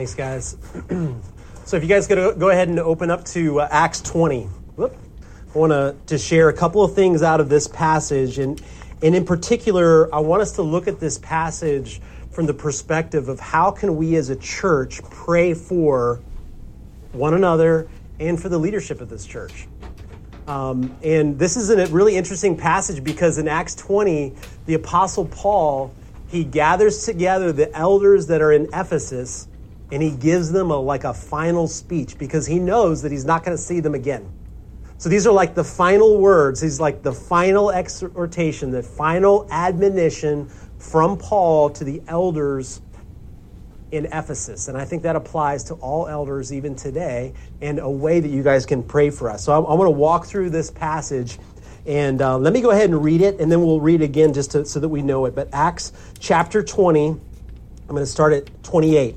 Thanks, guys. so, if you guys could go ahead and open up to uh, Acts 20. Whoop. I want to, to share a couple of things out of this passage. And, and in particular, I want us to look at this passage from the perspective of how can we as a church pray for one another and for the leadership of this church. Um, and this is a really interesting passage because in Acts 20, the Apostle Paul he gathers together the elders that are in Ephesus and he gives them a, like a final speech because he knows that he's not going to see them again. So these are like the final words. He's like the final exhortation, the final admonition from Paul to the elders in Ephesus. And I think that applies to all elders even today and a way that you guys can pray for us. So I'm, I'm going to walk through this passage and uh, let me go ahead and read it, and then we'll read again just to, so that we know it. But Acts chapter 20, I'm going to start at 28.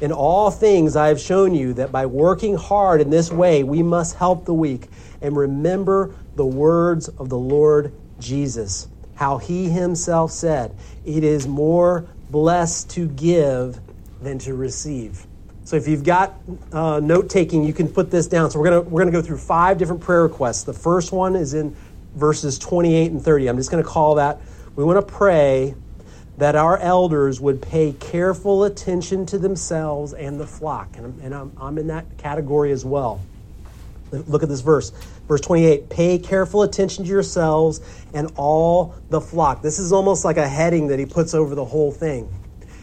In all things I have shown you that by working hard in this way we must help the weak and remember the words of the Lord Jesus, how he himself said, It is more blessed to give than to receive. So if you've got uh, note taking, you can put this down. So we're gonna we're gonna go through five different prayer requests. The first one is in verses 28 and 30. I'm just gonna call that. We want to pray that our elders would pay careful attention to themselves and the flock, and, I'm, and I'm, I'm in that category as well. Look at this verse. Verse 28 Pay careful attention to yourselves and all the flock. This is almost like a heading that he puts over the whole thing.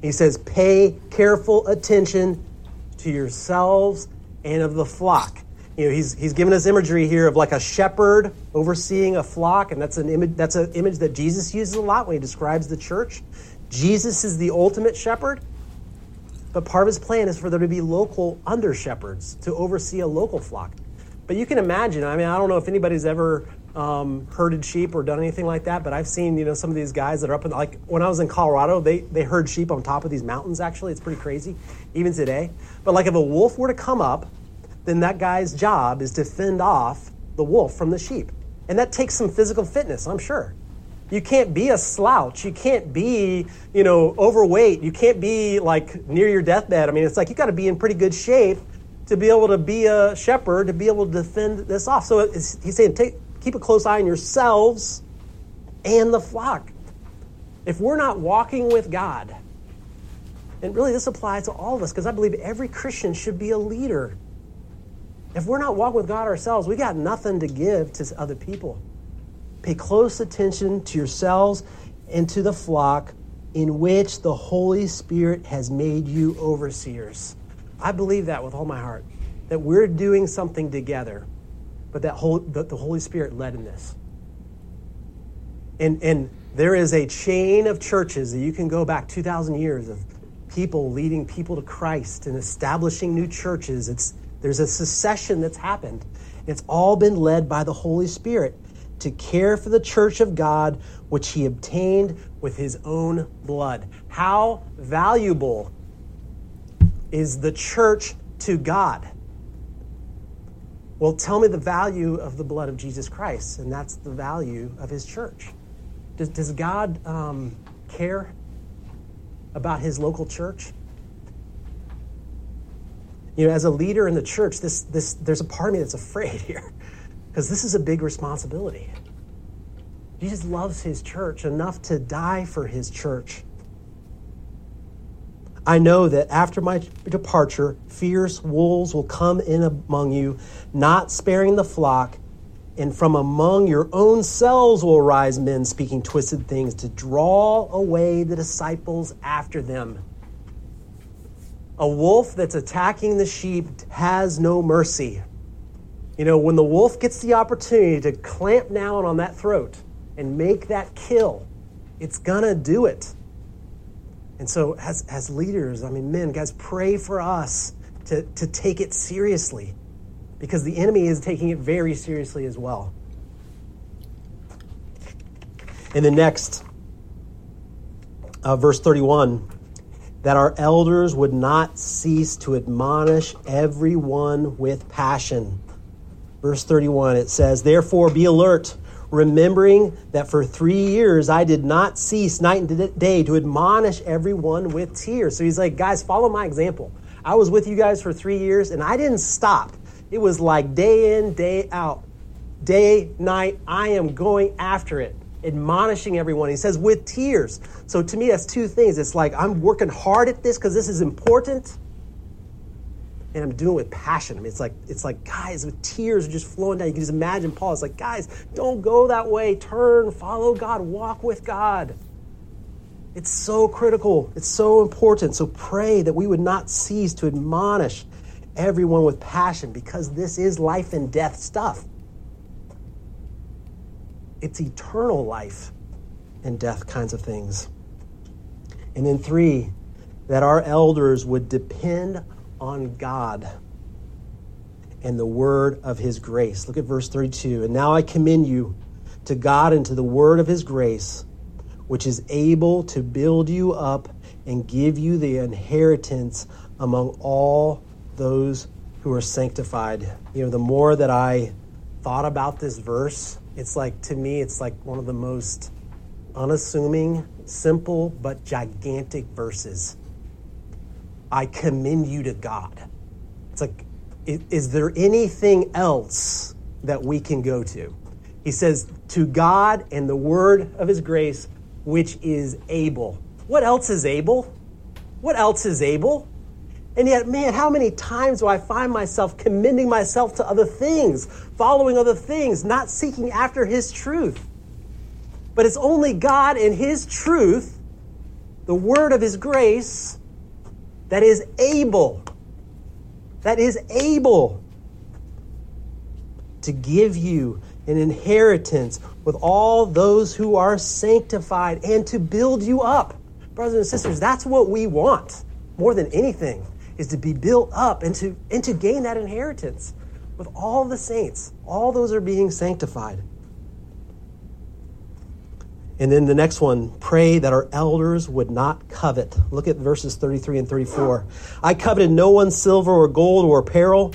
He says, Pay careful attention to yourselves and of the flock. You know, he's, he's given us imagery here of like a shepherd overseeing a flock, and that's an image that's an image that Jesus uses a lot when he describes the church. Jesus is the ultimate shepherd, but part of his plan is for there to be local under shepherds to oversee a local flock. But you can imagine, I mean, I don't know if anybody's ever um, herded sheep or done anything like that, but I've seen you know some of these guys that are up in like when I was in Colorado, they they herd sheep on top of these mountains. Actually, it's pretty crazy, even today. But like if a wolf were to come up, then that guy's job is to fend off the wolf from the sheep, and that takes some physical fitness, I'm sure. You can't be a slouch. You can't be, you know, overweight. You can't be like near your deathbed. I mean, it's like you got to be in pretty good shape to be able to be a shepherd, to be able to defend this off. So he's saying, take, keep a close eye on yourselves and the flock. If we're not walking with God, and really this applies to all of us because I believe every Christian should be a leader. If we're not walking with God ourselves, we got nothing to give to other people. Pay close attention to yourselves and to the flock in which the Holy Spirit has made you overseers. I believe that with all my heart, that we're doing something together but that, whole, that the Holy Spirit led in this. And, and there is a chain of churches that you can go back 2,000 years of people leading people to Christ and establishing new churches. It's, there's a succession that's happened. It's all been led by the Holy Spirit to care for the church of God, which he obtained with his own blood. How valuable is the church to God? Well, tell me the value of the blood of Jesus Christ, and that's the value of his church. Does, does God um, care about his local church? You know, as a leader in the church, this, this, there's a part of me that's afraid here because this is a big responsibility. Jesus loves his church enough to die for his church. I know that after my departure, fierce wolves will come in among you, not sparing the flock. And from among your own selves will rise men speaking twisted things to draw away the disciples after them. A wolf that's attacking the sheep has no mercy. You know, when the wolf gets the opportunity to clamp down on that throat and make that kill, it's gonna do it. And so, as, as leaders, I mean, men, guys, pray for us to, to take it seriously because the enemy is taking it very seriously as well. In the next, uh, verse 31, that our elders would not cease to admonish everyone with passion. Verse 31, it says, Therefore be alert remembering that for three years I did not cease night and day to admonish everyone with tears. So he's like, guys, follow my example. I was with you guys for three years and I didn't stop. It was like day in, day out, day, night. I am going after it, admonishing everyone. He says, with tears. So to me, that's two things. It's like I'm working hard at this because this is important and I'm doing it with passion. I mean, it's like it's like guys with tears are just flowing down. You can just imagine Paul. It's like guys, don't go that way. Turn, follow God, walk with God. It's so critical. It's so important. So pray that we would not cease to admonish everyone with passion because this is life and death stuff. It's eternal life and death kinds of things. And then three, that our elders would depend on God and the word of his grace. Look at verse 32. And now I commend you to God and to the word of his grace, which is able to build you up and give you the inheritance among all those who are sanctified. You know, the more that I thought about this verse, it's like, to me, it's like one of the most unassuming, simple, but gigantic verses I commend you to God. It's like, is there anything else that we can go to? He says, to God and the word of his grace, which is able. What else is able? What else is able? And yet, man, how many times do I find myself commending myself to other things, following other things, not seeking after his truth? But it's only God and his truth, the word of his grace, that is able, that is able to give you an inheritance with all those who are sanctified and to build you up. Brothers and sisters, that's what we want more than anything is to be built up and to and to gain that inheritance with all the saints. All those are being sanctified. And then the next one, pray that our elders would not covet. Look at verses 33 and 34. I coveted no one's silver or gold or apparel.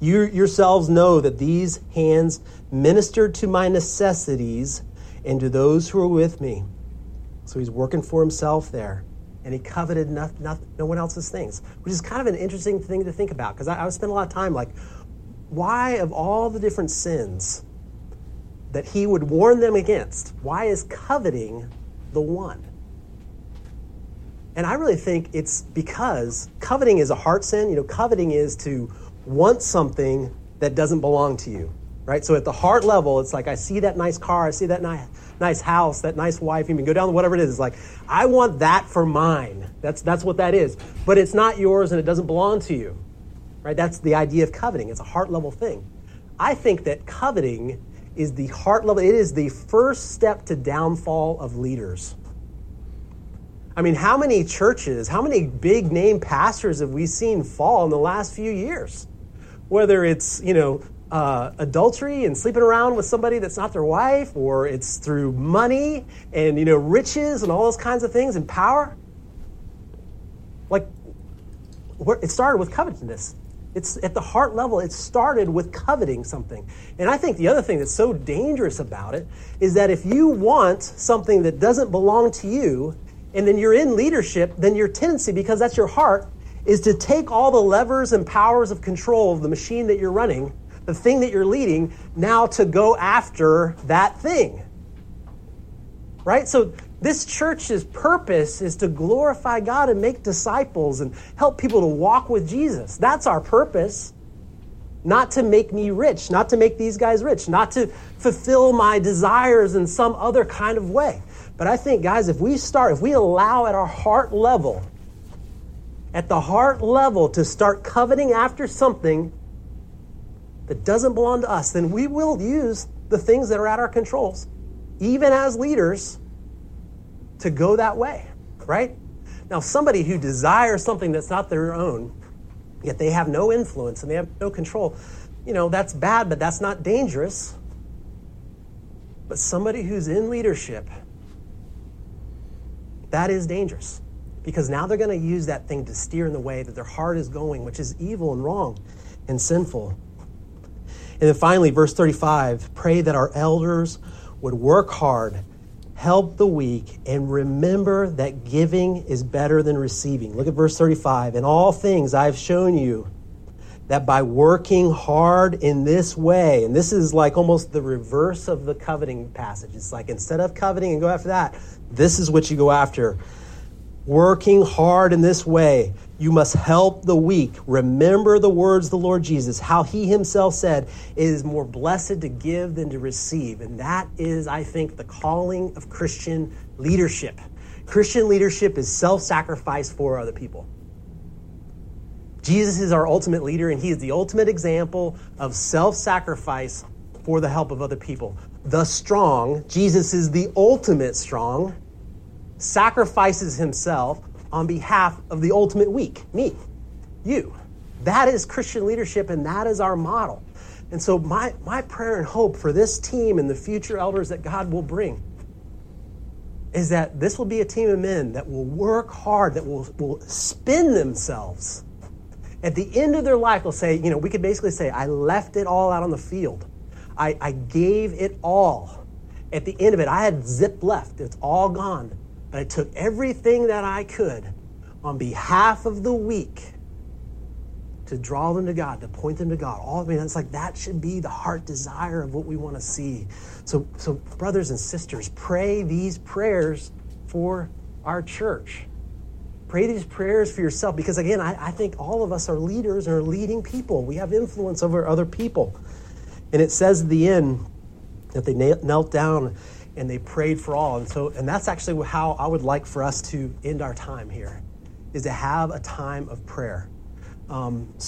You yourselves know that these hands ministered to my necessities and to those who are with me. So he's working for himself there. And he coveted no, no, no one else's things, which is kind of an interesting thing to think about because I, I spent a lot of time like, why, of all the different sins, that he would warn them against. Why is coveting the one? And I really think it's because coveting is a heart sin. You know, coveting is to want something that doesn't belong to you, right? So at the heart level, it's like I see that nice car, I see that nice, nice house, that nice wife. You can go down whatever it is. It's like I want that for mine. That's that's what that is. But it's not yours and it doesn't belong to you, right? That's the idea of coveting. It's a heart level thing. I think that coveting is the heart level, it is the first step to downfall of leaders. I mean, how many churches, how many big name pastors have we seen fall in the last few years? Whether it's, you know, uh, adultery and sleeping around with somebody that's not their wife, or it's through money and, you know, riches and all those kinds of things and power. Like, it started with covetousness. It's at the heart level, it started with coveting something. And I think the other thing that's so dangerous about it is that if you want something that doesn't belong to you, and then you're in leadership, then your tendency, because that's your heart, is to take all the levers and powers of control of the machine that you're running, the thing that you're leading, now to go after that thing. Right? So this church's purpose is to glorify God and make disciples and help people to walk with Jesus. That's our purpose. not to make me rich, not to make these guys rich, not to fulfill my desires in some other kind of way. But I think, guys, if we start, if we allow at our heart level, at the heart level, to start coveting after something that doesn't belong to us, then we will use the things that are at our controls, even as leaders, to go that way, right? Now, somebody who desires something that's not their own, yet they have no influence and they have no control, you know, that's bad, but that's not dangerous. But somebody who's in leadership, that is dangerous because now they're going to use that thing to steer in the way that their heart is going, which is evil and wrong and sinful. And then finally, verse 35 pray that our elders would work hard help the weak, and remember that giving is better than receiving. Look at verse 35. In all things, I've shown you that by working hard in this way, and this is like almost the reverse of the coveting passage. It's like instead of coveting and go after that, this is what you go after. Working hard in this way, you must help the weak. Remember the words of the Lord Jesus, how he himself said, It is more blessed to give than to receive. And that is, I think, the calling of Christian leadership. Christian leadership is self sacrifice for other people. Jesus is our ultimate leader, and he is the ultimate example of self sacrifice for the help of other people. The strong, Jesus is the ultimate strong, sacrifices himself on behalf of the ultimate weak, me, you. That is Christian leadership, and that is our model. And so, my, my prayer and hope for this team and the future elders that God will bring is that this will be a team of men that will work hard, that will, will spend themselves. At the end of their life, they'll say, you know, we could basically say, I left it all out on the field. I, I gave it all. At the end of it, I had zip left. It's all gone. I took everything that I could on behalf of the weak to draw them to God, to point them to God. All I mean, it's like that should be the heart desire of what we want to see. So, so brothers and sisters, pray these prayers for our church. Pray these prayers for yourself because, again, I, I think all of us are leaders and are leading people. We have influence over other people. And it says at the end that they knelt down and they prayed for all. And so, and that's actually how I would like for us to end our time here, is to have a time of prayer. Um, so.